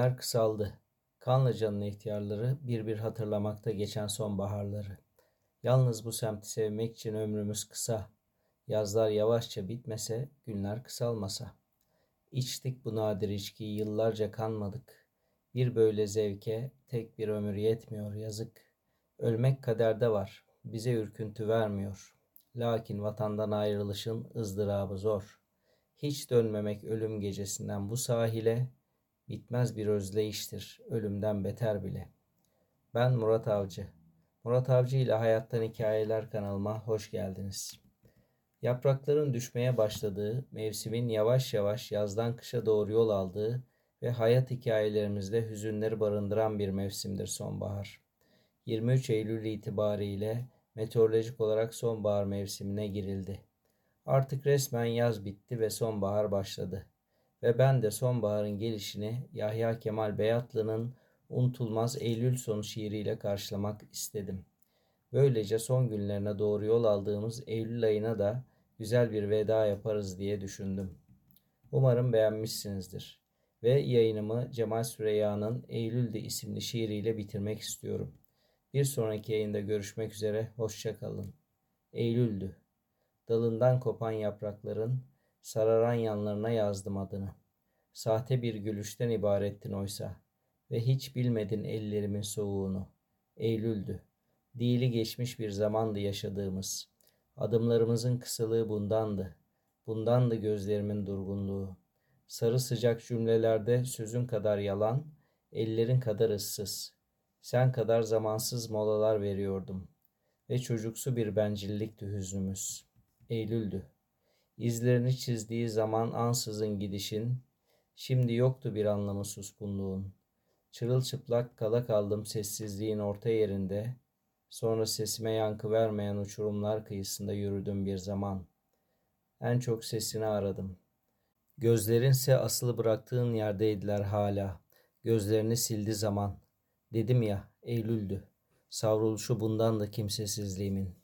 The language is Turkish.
Günler kısaldı. Kanlıca'nın ihtiyarları bir bir hatırlamakta geçen sonbaharları. Yalnız bu semti sevmek için ömrümüz kısa. Yazlar yavaşça bitmese, günler kısalmasa. İçtik bu nadir içkiyi, yıllarca kanmadık. Bir böyle zevke tek bir ömür yetmiyor yazık. Ölmek kaderde var, bize ürküntü vermiyor. Lakin vatandan ayrılışın ızdırabı zor. Hiç dönmemek ölüm gecesinden bu sahile, bitmez bir özleyiştir, ölümden beter bile. Ben Murat Avcı. Murat Avcı ile Hayattan Hikayeler kanalıma hoş geldiniz. Yaprakların düşmeye başladığı, mevsimin yavaş yavaş yazdan kışa doğru yol aldığı ve hayat hikayelerimizde hüzünleri barındıran bir mevsimdir sonbahar. 23 Eylül itibariyle meteorolojik olarak sonbahar mevsimine girildi. Artık resmen yaz bitti ve sonbahar başladı. Ve ben de sonbaharın gelişini Yahya Kemal Beyatlı'nın unutulmaz Eylül sonu şiiriyle karşılamak istedim. Böylece son günlerine doğru yol aldığımız Eylül ayına da güzel bir veda yaparız diye düşündüm. Umarım beğenmişsinizdir. Ve yayınımı Cemal Süreyya'nın Eylül'de isimli şiiriyle bitirmek istiyorum. Bir sonraki yayında görüşmek üzere, hoşçakalın. Eylül'dü. Dalından kopan yaprakların sararan yanlarına yazdım adını. Sahte bir gülüşten ibarettin oysa ve hiç bilmedin ellerimin soğuğunu. Eylül'dü. Dili geçmiş bir zamandı yaşadığımız. Adımlarımızın kısalığı bundandı. Bundandı gözlerimin durgunluğu. Sarı sıcak cümlelerde sözün kadar yalan, ellerin kadar ıssız. Sen kadar zamansız molalar veriyordum. Ve çocuksu bir bencillikti hüznümüz. Eylül'dü. İzlerini çizdiği zaman ansızın gidişin, şimdi yoktu bir anlamı suskunluğun. Çırılçıplak kala kaldım sessizliğin orta yerinde, sonra sesime yankı vermeyen uçurumlar kıyısında yürüdüm bir zaman. En çok sesini aradım. Gözlerinse asılı bıraktığın yerdeydiler hala. Gözlerini sildi zaman. Dedim ya, Eylül'dü. Savruluşu bundan da kimsesizliğimin.